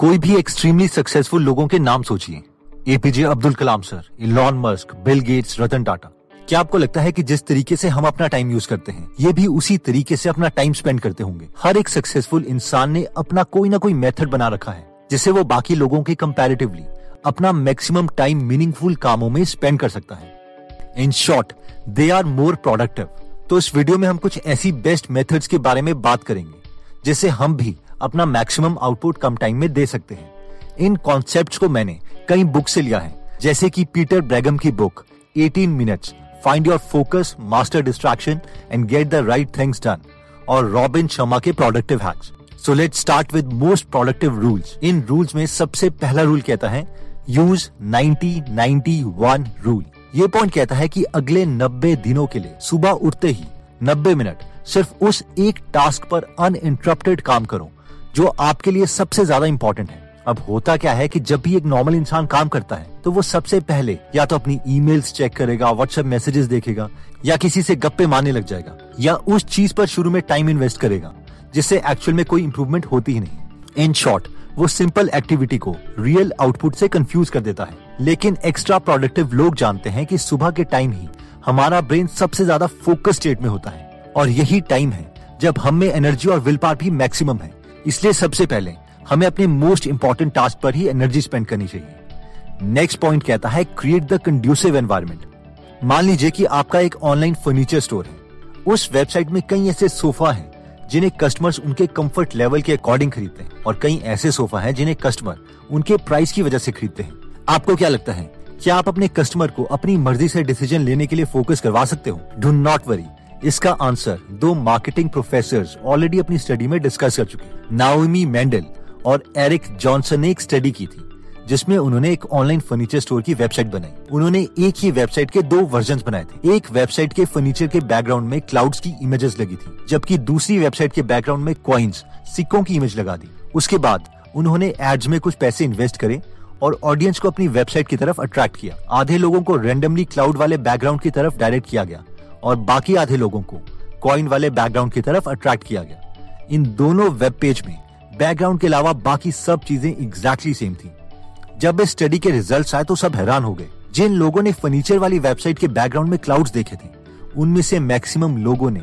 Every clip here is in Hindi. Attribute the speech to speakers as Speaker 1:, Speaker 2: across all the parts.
Speaker 1: कोई भी एक्सट्रीमली सक्सेसफुल लोगों के नाम सोचिए। APJ Abdul Kalam sir Elon Musk Bill Gates Ratan Tata क्या आपको लगता है कि जिस तरीके से हम अपना टाइम यूज़ करते हैं, ये भी उसी तरीके से अपना टाइम स्पेंड करते होंगे? हर एक सक्सेसफुल इंसान ने अपना कोई ना कोई मेथड बना रखा है, जिससे वो बाकी लोगों के कंपैरेटिवली अपना मैक्सिमम टाइम मीनिंगफुल कामों में स्पेंड कर सकता है। In short they are more productive तो इस वीडियो में हम कुछ ऐसी बेस्ट मेथड्स के बारे में बात करेंगे, जिससे हम भी अपना मैक्सिमम आउटपुट कम टाइम में दे सकते हैं। इन कॉन्सेप्ट को मैंने कई बुक से लिया है, जैसे कि पीटर ब्रैगम की book 18 minutes find your focus master distraction and get the right things done और रॉबिन शर्मा के productive hacks so let start with most productive rules in rules में सबसे पहला रूल कहता है यूज़ 90 91 रूल ये पॉइंट कहता है कि अगले 90 दिनों के लिए सुबह उठते ही 90 मिनट सिर्फ़ उस एक टास्क पर अनइंटरप्टेड काम करो। जो आपके लिए सबसे ज़्यादा इंपॉर्टेंट है। अब होता क्या है कि जब भी एक नॉर्मल इंसान काम करता है तो वो सबसे पहले या तो अपनी ईमेल्स चेक करेगा व्हाट्सएप मैसेजेस देखेगा, या किसी से गप्पे मारने लग जाएगा, या उस चीज़ पर शुरू में टाइम इन्वेस्ट करेगा, जिससे एक्चुअल में कोई इम्प्रूवमेंट होती ही नहीं। इन शॉर्ट वो सिंपल एक्टिविटी को रियल आउटपुट से कंफ्यूज कर देता है। लेकिन एक्स्ट्रा प्रोडक्टिव लोग जानते हैं कि सुबह के टाइम ही हमारा ब्रेन सबसे ज़्यादा फोकस स्टेट में होता है। और यही टाइम है जब हम में एनर्जी और विल पावर भी मैक्सिमम है। इसलिए सबसे पहले हमें अपने मोस्ट इंपॉर्टेंट टास्क पर ही एनर्जी स्पेंड करनी चाहिए। नेक्स्ट पॉइंट कहता है क्रिएट द कंड्यूसिव एनवायरमेंट मान लीजिए कि आपका एक ऑनलाइन फर्नीचर स्टोर है। उस वेबसाइट में कई ऐसे सोफा हैं, जिन्हें कस्टमर्स उनके कंफर्ट लेवल के अकॉर्डिंग खरीदते हैं और कई ऐसे सोफा हैं, जिन्हें कस्टमर उनके प्राइस की वजह से खरीदते हैं। आपको क्या लगता है, क्या आप अपने कस्टमर को अपनी मर्ज़ी से डिसीज़न लेने के लिए फोकस करवा सकते हो? डू नॉट वरी इसका आंसर दो मार्केटिंग प्रोफेसर ऑलरेडी अपनी स्टडी में डिस्कस कर चुके नाओमी मेंडल और एरिक जॉनसन ने एक स्टडी की थी, जिसमें उन्होंने एक ऑनलाइन फर्नीचर स्टोर की वेबसाइट बनाई। उन्होंने एक ही वेबसाइट के दो वर्जन बनाए थे। एक वेबसाइट के फर्नीचर के बैकग्राउंड में क्लाउड्स की इमेजेस लगी थी, जबकि दूसरी वेबसाइट के बैकग्राउंड में क्वाइंस सिक्कों की इमेज लगा दी। उसके बाद उन्होंने एड्स में कुछ पैसे इन्वेस्ट करे और ऑडियंस को अपनी वेबसाइट की तरफ़ अट्रैक्ट किया। आधे लोगों को रेंडमली क्लाउड वाले बैकग्राउंड की तरफ़ डायरेक्ट किया गया। और बाकी आधे लोगों को कॉइन वाले बैकग्राउंड की तरफ़ अट्रैक्ट किया गया। इन दोनों वेब पेज में बैकग्राउंड के अलावा बाकी सब चीज़ें एग्जैक्टली सेम थी। जब इस स्टडी के रिजल्ट्स आए तो सब हैरान हो गए। जिन लोगों ने फर्नीचर वाली वेबसाइट के बैकग्राउंड में क्लाउड्स देखे थे, उनमें से मैक्सिमम लोगों ने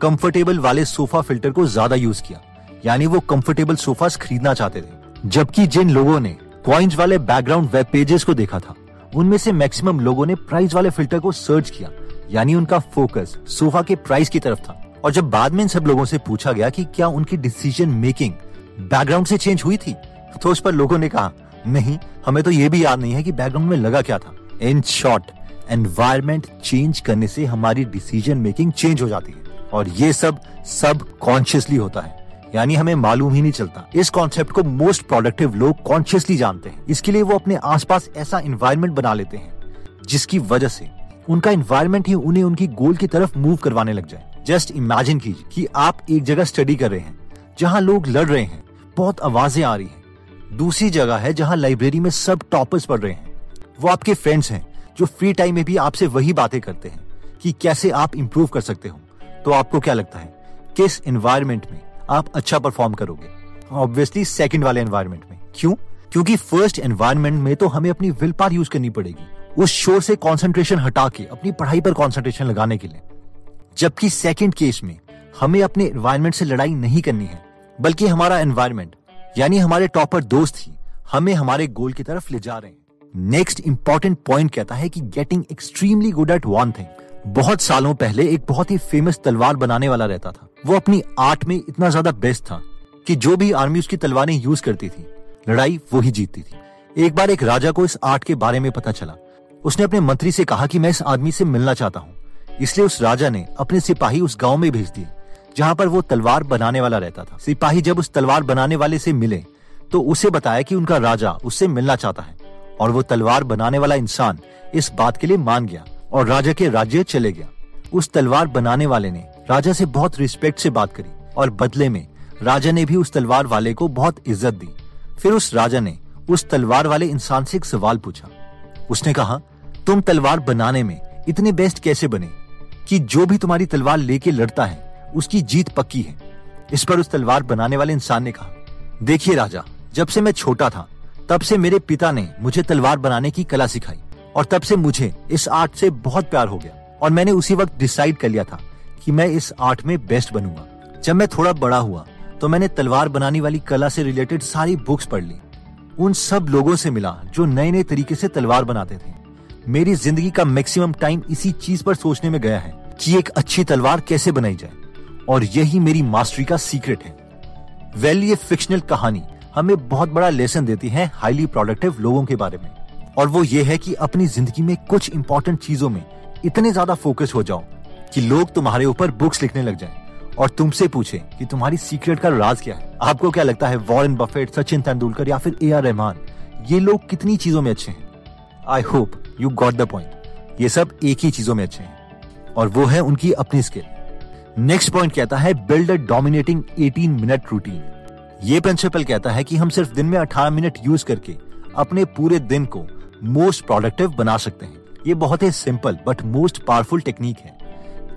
Speaker 1: कंफर्टेबल वाले सोफा फ़िल्टर को ज़्यादा यूज़ किया। यानी वो कंफर्टेबल सोफा खरीदना चाहते थे। जबकि जिन लोगों ने क्वाइंस वाले बैकग्राउंड वेब पेजेस को देखा था, उनमें से मैक्सिमम लोगों ने प्राइस वाले फ़िल्टर को सर्च किया। यानी उनका फोकस सोफा के प्राइस की तरफ़ था। और जब बाद में इन सब लोगों से पूछा गया कि क्या उनकी डिसीज़न मेकिंग बैकग्राउंड से चेंज हुई थी तो उस पर लोगों ने कहा, नहीं, हमें तो ये भी याद नहीं है कि बैकग्राउंड में लगा क्या था। इन शॉर्ट एनवायरमेंट चेंज करने से हमारी डिसीज़न मेकिंग चेंज हो जाती है। और ये सब सब कॉन्शियसली होता है। यानी हमें मालूम ही नहीं चलता। इस कॉन्सेप्ट को मोस्ट प्रोडक्टिव लोग कॉन्शियसली जानते हैं। इसके लिए वो अपने आसपास ऐसा इन्वायरमेंट बना लेते हैं, जिसकी वजह से उनका इन्वायरमेंट ही उन्हें उनकी गोल की तरफ़ मूव करवाने लग जाए। जस्ट इमेजिन कीजिए कि आप एक जगह स्टडी कर रहे हैं, जहाँ लोग लड़ रहे हैं, बहुत आवाज़ें आ रही हैं। दूसरी जगह है जहाँ लाइब्रेरी में सब टॉपर्स पढ़ रहे हैं। वो आपके फ्रेंड्स हैं, जो फ्री टाइम में भी आपसे वही बातें करते हैं कि कैसे आप इम्प्रूव कर सकते हो। तो आपको क्या लगता है, किस एनवायरमेंट में आप अच्छा परफॉर्म करोगे? ऑब्वियसली सेकंड वाले एनवायरमेंट में। क्यों? क्योंकि फ़र्स्ट एनवायरमेंट में तो हमें अपनी विल पावर यूज़ करनी पड़ेगी। उस शोर से कंसंट्रेशन हटा के, अपनी पढ़ाई पर कंसंट्रेशन लगाने के लिए। जबकि सेकंड केस में हमें अपने एनवायरमेंट से लड़ाई नहीं करनी है, बल्कि हमारा एनवायरमेंट यानी हमारे टॉपर दोस्त ही, हमें हमारे गोल की तरफ़ ले जा रहे हैं। नेक्स्ट इंपॉर्टेंट पॉइंट कहता है कि getting extremely good at one thing बहुत सालों पहले एक बहुत ही फ़ेमस तलवार बनाने वाला रहता था। वो अपनी आर्ट में इतना ज़्यादा बेस्ट था कि जो भी आर्मी उसकी तलवारें यूज़ करती थी, लड़ाई वो ही जीतती थी। एक बार एक राजा को इस आर्ट के बारे में पता चला उसने अपने मंत्री से कहा कि मैं इस आदमी से मिलना चाहता हूँ। इसलिए उस राजा ने अपने सिपाही उस गाँव में भेज दिए, जहाँ पर वो तलवार बनाने वाला रहता था। सिपाही जब उस तलवार बनाने वाले से मिले तो उसे बताया कि उनका राजा उससे मिलना चाहता है, और वो तलवार बनाने वाला इंसान इस बात के लिए मान गया, और राजा के राज्य चले गया। उस तलवार बनाने वाले ने राजा से बहुत रिस्पेक्ट से बात करी, और बदले में राजा ने भी उस तलवार वाले को बहुत इज़्ज़त दी। फिर उस राजा ने उस तलवार वाले इंसान से एक सवाल पूछा। उसने कहा तुम तलवार बनाने में इतने बेस्ट कैसे बने कि जो भी तुम्हारी तलवार लेके लड़ता है, उसकी जीत पक्की है। इस पर उस तलवार बनाने वाले इंसान ने कहा, देखिए राजा, जब से मैं छोटा था, तब से मेरे पिता ने मुझे तलवार बनाने की कला सिखाई और तब से मुझे इस आर्ट से बहुत प्यार हो गया और मैंने उसी वक्त डिसाइड कर लिया था कि मैं इस आर्ट में बेस्ट बनूँगा। जब मैं थोड़ा बड़ा हुआ तो मैंने तलवार बनाने वाली कला से रिलेटेड सारी बुक्स पढ़ ली। उन सब लोगों से मिला जो नए नए तरीके से तलवार बनाते थे। मेरी ज़िंदगी का मैक्सिमम टाइम इसी चीज़ पर सोचने में गया है कि एक अच्छी तलवार कैसे बनाई जाए। और यही मेरी मास्टरी का सीक्रेट है। वेल, ये फिक्शनल कहानी हमें बहुत बड़ा लेसन देती है हाईली प्रोडक्टिव लोगों के बारे में। और वो ये है कि अपनी ज़िंदगी में कुछ इंपॉर्टेंट चीज़ों में इतने ज़्यादा फोकस हो जाओ कि लोग तुम्हारे ऊपर बुक्स लिखने लग जाएँ और तुमसे पूछे कि तुम्हारी सीक्रेट का राज क्या है। आपको क्या लगता है वॉरेन बफेट, सचिन तेंदुलकर या फिर ए आर रहमान, ये लोग कितनी चीज़ों में अच्छे हैं? I hope you got the point ये सब एक ही चीज़ों में अच्छे हैं। और वो है उनकी अपनी स्किल नेक्स्ट पॉइंट कहता है build a dominating 18 minute routine ये प्रिंसिपल कहता है कि हम सिर्फ़ दिन में 18 मिनट यूज़ करके अपने पूरे दिन को मोस्ट प्रोडक्टिव बना सकते हैं। ये बहुत ही simple but most powerful technique है।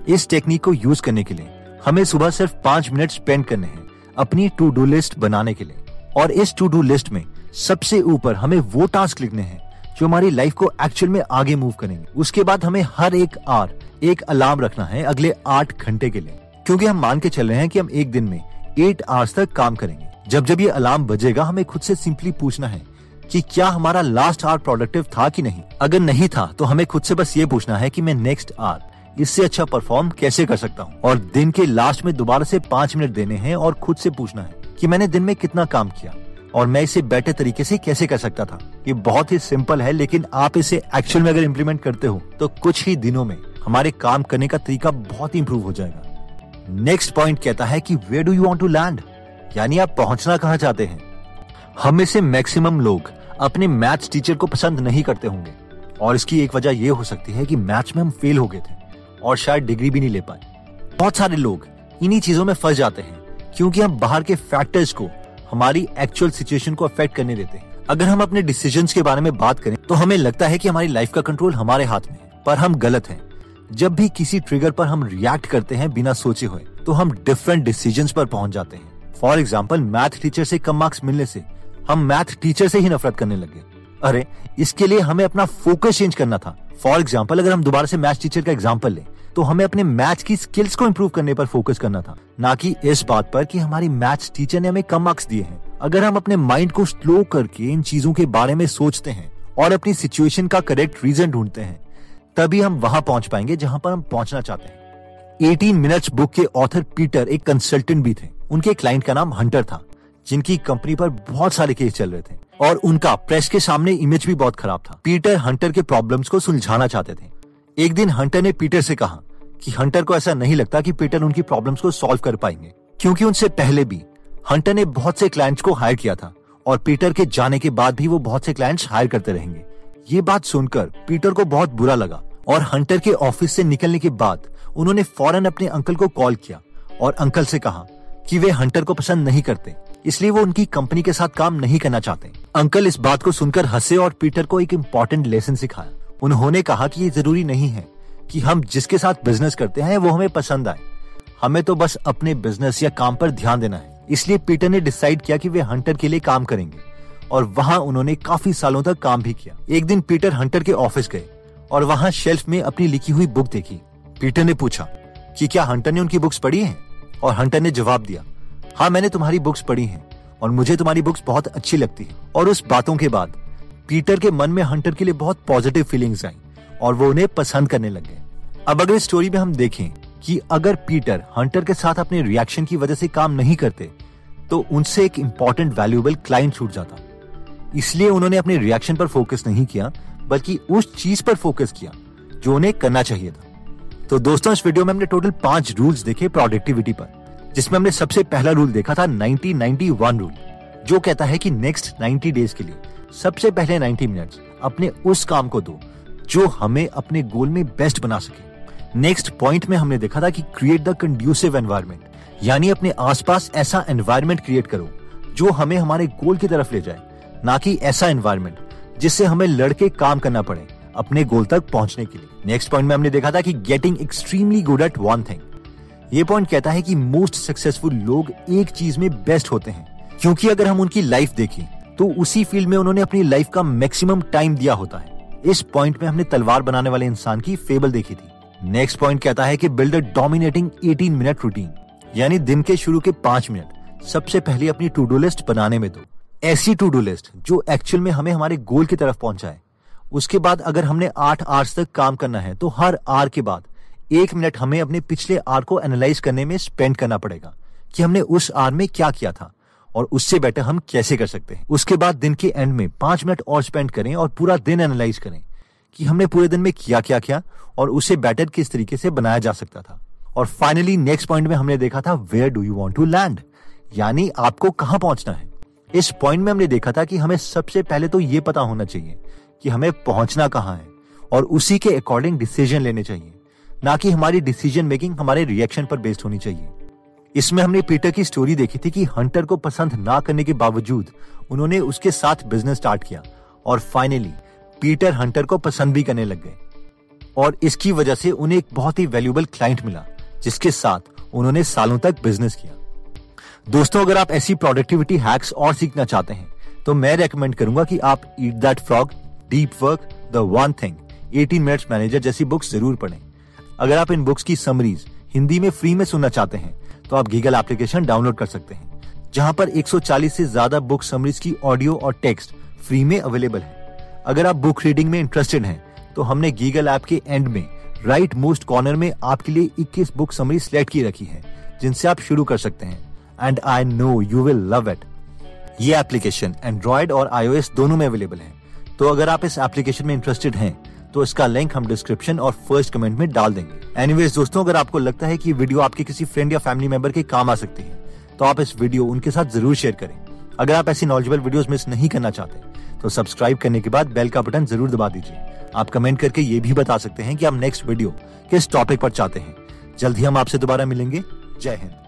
Speaker 1: इस टेक्निक को यूज़ करने के लिए हमें सुबह सिर्फ़ पाँच मिनट स्पेंड करने हैं अपनी टू डू लिस्ट बनाने के लिए। और इस टू डू लिस्ट में सबसे ऊपर हमें वो टास्क लिखने हैं जो हमारी लाइफ को एक्चुअल में आगे मूव करेंगे। उसके बाद हमें हर एक आर एक अलार्म रखना है अगले आठ घंटे के लिए। क्योंकि हम मान के चल रहे हैं कि हम एक दिन में एट आवर्स तक काम करेंगे। जब जब ये अलार्म बजेगा, हमें खुद से सिंपली पूछना है कि क्या हमारा लास्ट आवर प्रोडक्टिव था कि नहीं। अगर नहीं था तो हमें खुद से बस ये पूछना है कि मैं नेक्स्ट आवर इससे अच्छा परफॉर्म कैसे कर सकता हूँ? और दिन के लास्ट में दोबारा से पाँच मिनट देने हैं और खुद से पूछना है कि मैंने दिन में कितना काम किया? और मैं इसे बेटर तरीके से कैसे कर सकता था? ये बहुत ही सिंपल है, लेकिन आप इसे एक्चुअल में अगर इम्प्लीमेंट करते हो तो कुछ ही दिनों में हमारे काम करने का तरीका बहुत ही इम्प्रूव हो जाएगा। नेक्स्ट पॉइंट कहता है कि where do you want to land यानी आप पहुँचना कहाँ चाहते हैं? हम से मैक्सिमम लोग अपने मैथ्स टीचर को पसंद नहीं करते होंगे। और इसकी एक वजह यह हो सकती है कि मैथ्स में हम फेल हो गए थे और शायद डिग्री भी नहीं ले पाए। बहुत सारे लोग इन्हीं चीज़ों में फंस जाते हैं, क्योंकि हम बाहर के फैक्टर्स को हमारी एक्चुअल सिचुएशन को अफेक्ट करने देते हैं। अगर हम अपने डिसीज़न के बारे में बात करें तो हमें लगता है कि हमारी लाइफ का कंट्रोल हमारे हाथ में पर हम गलत हैं। जब भी किसी ट्रिगर पर हम रिएक्ट करते हैं बिना सोचे हुए तो हम डिफरेंट डिसीज़न पर पहुँच जाते हैं। फॉर एग्ज़ाम्पल मैथ टीचर से कम मार्क्स मिलने से, हम मैथ टीचर से ही नफरत करने लगे। अरे, इसके लिए हमें अपना फोकस चेंज करना था। फॉर एग्ज़ाम्पल अगर हम दोबारा से मैथ टीचर का एग्ज़ाम्पल लें तो हमें अपने मैथ की स्किल्स को इम्प्रूव करने पर फोकस करना था। ना कि इस बात पर कि हमारी मैथ्स टीचर ने हमें कम मार्क्स दिए हैं। अगर हम अपने माइंड को स्लो करके इन चीज़ों के बारे में सोचते हैं और अपनी सिचुएशन का करेक्ट रीजन ढूंढते हैं, तभी हम वहाँ पहुँच पाएँगे जहाँ पर हम पहुँचना चाहते हैं। 18 मिनट्स बुक के ऑथर पीटर एक कंसल्टेंट भी थे। उनके क्लाइंट का नाम हंटर था, जिनकी कंपनी पर बहुत सारे केस चल रहे थे। और उनका प्रेस के सामने इमेज भी बहुत खराब था। पीटर हंटर के प्रॉब्लम्स को सुलझाना चाहते थे। एक दिन हंटर ने पीटर से कहा कि हंटर को ऐसा नहीं लगता कि पीटर उनकी प्रॉब्लम्स को सॉल्व कर पाएँगे। क्योंकि उनसे पहले भी हंटर ने बहुत से क्लाइंट्स को हायर किया था और पीटर के जाने के बाद भी वो बहुत से क्लाइंट्स हायर करते रहेंगे। ये बात सुनकर पीटर को बहुत बुरा लगा और हंटर के ऑफ़िस से निकलने के बाद उन्होंने फ़ौरन अपने अंकल को कॉल किया और अंकल से कहा कि वे हंटर को पसंद नहीं करते। इसलिए वो उनकी कंपनी के साथ काम नहीं करना चाहते। अंकल इस बात को सुनकर हंसे और पीटर को एक इम्पोर्टेंट लेसन सिखाया। उन्होंने कहा कि ये ज़रूरी नहीं है कि हम जिसके साथ बिज़नेस करते हैं, वो हमें पसंद आए। हमें तो बस अपने बिज़नेस या काम पर ध्यान देना है। इसलिए पीटर ने डिसाइड किया कि वे हंटर के लिए काम करेंगे। और वहाँ उन्होंने काफ़ी सालों तक काम भी किया। एक दिन पीटर हंटर के ऑफ़िस गए और वहाँ शेल्फ में अपनी लिखी हुई बुक देखी। पीटर ने पूछा कि क्या हंटर ने उनकी बुक्स पढ़ी हैं? और हंटर ने जवाब दिया हाँ मैंने तुम्हारी बुक्स पढ़ी हैं, और मुझे तुम्हारी बुक्स बहुत अच्छी लगती है। और उस बातों के बाद पीटर के मन में हंटर के लिए बहुत पॉजिटिव फीलिंग्स आई, और वो उन्हें पसंद करने लगे अब अगर स्टोरी में हम देखें कि अगर पीटर हंटर के साथ अपने रिएक्शन की वजह से काम नहीं करते तो उनसे एक इंपॉर्टेंट वैल्यूएबल क्लाइंट छूट जाता। इसलिए उन्होंने अपने रिएक्शन पर फोकस नहीं किया, बल्कि उस चीज़ पर फोकस किया, जो उन्हें करना चाहिए था। तो दोस्तों, इस वीडियो में हमने टोटल पाँच रूल्स देखे प्रोडक्टिविटी पर। जिसमें हमने सबसे पहला रूल देखा था 1991 रूल जो कहता है कि नेक्स्ट 90 डेज़ के लिए सबसे पहले 90 मिनट्स अपने उस काम को दो, जो हमें अपने गोल में बेस्ट बना सके। नेक्स्ट पॉइंट में हमने देखा था कि क्रिएट द कंड्यूसिव एनवायरमेंट यानी अपने आसपास ऐसा एनवायरमेंट क्रिएट करो, जो हमें हमारे गोल की तरफ़ ले जाए, ना कि ऐसा एनवायरमेंट जिससे हमें लड़के काम करना पड़े अपने गोल तक पहुँचने के लिए। नेक्स्ट पॉइंट में हमने देखा था कि getting extremely good at one thing ये पॉइंट कहता है कि मोस्ट सक्सेसफुल लोग एक चीज़ में बेस्ट होते हैं, क्योंकि अगर हम उनकी लाइफ देखें तो उसी फ़ील्ड में उन्होंने अपनी लाइफ का मैक्सिमम टाइम दिया होता है। इस पॉइंट में हमने तलवार बनाने वाले इंसान की फेबल देखी थी। नेक्स्ट पॉइंट कहता है कि build a dominating 18 minute routine, यानी दिन के शुरू के पाँच मिनट, सबसे पहले अपनी टू डू लिस्ट बनाने में दो। ऐसी टू डू लिस्ट जो एक्चुअल में हमें हमारे गोल की तरफ़ पहुँचाए। उसके बाद अगर हमने आठ आवर्स तक काम करना है तो हर आर के बाद एक मिनट हमें अपने पिछले आर को एनालाइज करने में स्पेंड करना पड़ेगा कि हमने उस आर में क्या किया था और उससे बेटर हम कैसे कर सकते हैं। उसके बाद दिन के एंड में पाँच मिनट और स्पेंड करें और पूरा दिन एनालाइज करें कि हमने पूरे दिन में किया क्या किया और उसे बेटर किस तरीके से बनाया जा सकता था। और फाइनली नेक्स्ट पॉइंट में हमने देखा था where do you want to land यानी आपको कहाँ पहुँचना है। इस पॉइंट में हमने देखा था कि हमें सबसे पहले तो ये पता होना चाहिए कि हमें पहुँचना कहाँ है और उसी के अकॉर्डिंग डिसीज़न लेने चाहिए। ना कि हमारी डिसीज़न मेकिंग हमारे रिएक्शन पर बेस्ड होनी चाहिए। इसमें हमने पीटर की स्टोरी देखी थी कि हंटर को पसंद ना करने के बावजूद उन्होंने उसके साथ बिज़नेस स्टार्ट किया और फाइनली पीटर हंटर को पसंद भी करने लग गए। और इसकी वजह से उन्हें एक बहुत ही वैल्यूबल क्लाइंट मिला, जिसके साथ उन्होंने सालों तक बिज़नेस किया। दोस्तों, अगर आप ऐसी प्रोडक्टिविटी हैक्स और सीखना चाहते हैं तो मैं रेकमेंड करूँगा कि आप eat that frog deep work the one thing 18 minutes manager जैसी बुक्स ज़रूर पढ़ें। अगर आप इन बुक्स की समरीज हिंदी में फ्री में सुनना चाहते हैं तो आप गीगल एप्लीकेशन डाउनलोड कर सकते हैं, जहाँ पर 140 से ज़्यादा बुक समरीज की ऑडियो और टेक्स्ट फ्री में अवेलेबल है। अगर आप बुक रीडिंग में इंटरेस्टेड हैं तो हमने गीगल ऐप के एंड में राइट मोस्ट कॉर्नर में आपके लिए 21 बुक समरी सिलेक्ट की रखी है, जिनसे आप शुरू कर सकते हैं। And I know you will love it ये एप्लीकेशन एंड्रॉयड और आईओएस दोनों में अवेलेबल है। तो अगर आप इस एप्लीकेशन में इंटरेस्टेड हैं तो इसका लिंक हम डिस्क्रिप्शन और फ़र्स्ट कमेंट में डाल देंगे। एनीवेज दोस्तों, अगर आपको लगता है कि वीडियो आपके किसी फ्रेंड या फैमिली मेंबर के काम आ सकती है तो आप इस वीडियो उनके साथ ज़रूर शेयर करें। अगर आप ऐसी नॉलेजेबल वीडियोस मिस नहीं करना चाहते तो सब्सक्राइब करने के बाद बेल का बटन ज़रूर दबा दीजिए। आप कमेंट करके ये भी बता सकते हैं कि आप नेक्स्ट वीडियो किस टॉपिक पर चाहते हैं। जल्द ही हम आपसे दोबारा मिलेंगे। जय हिंद।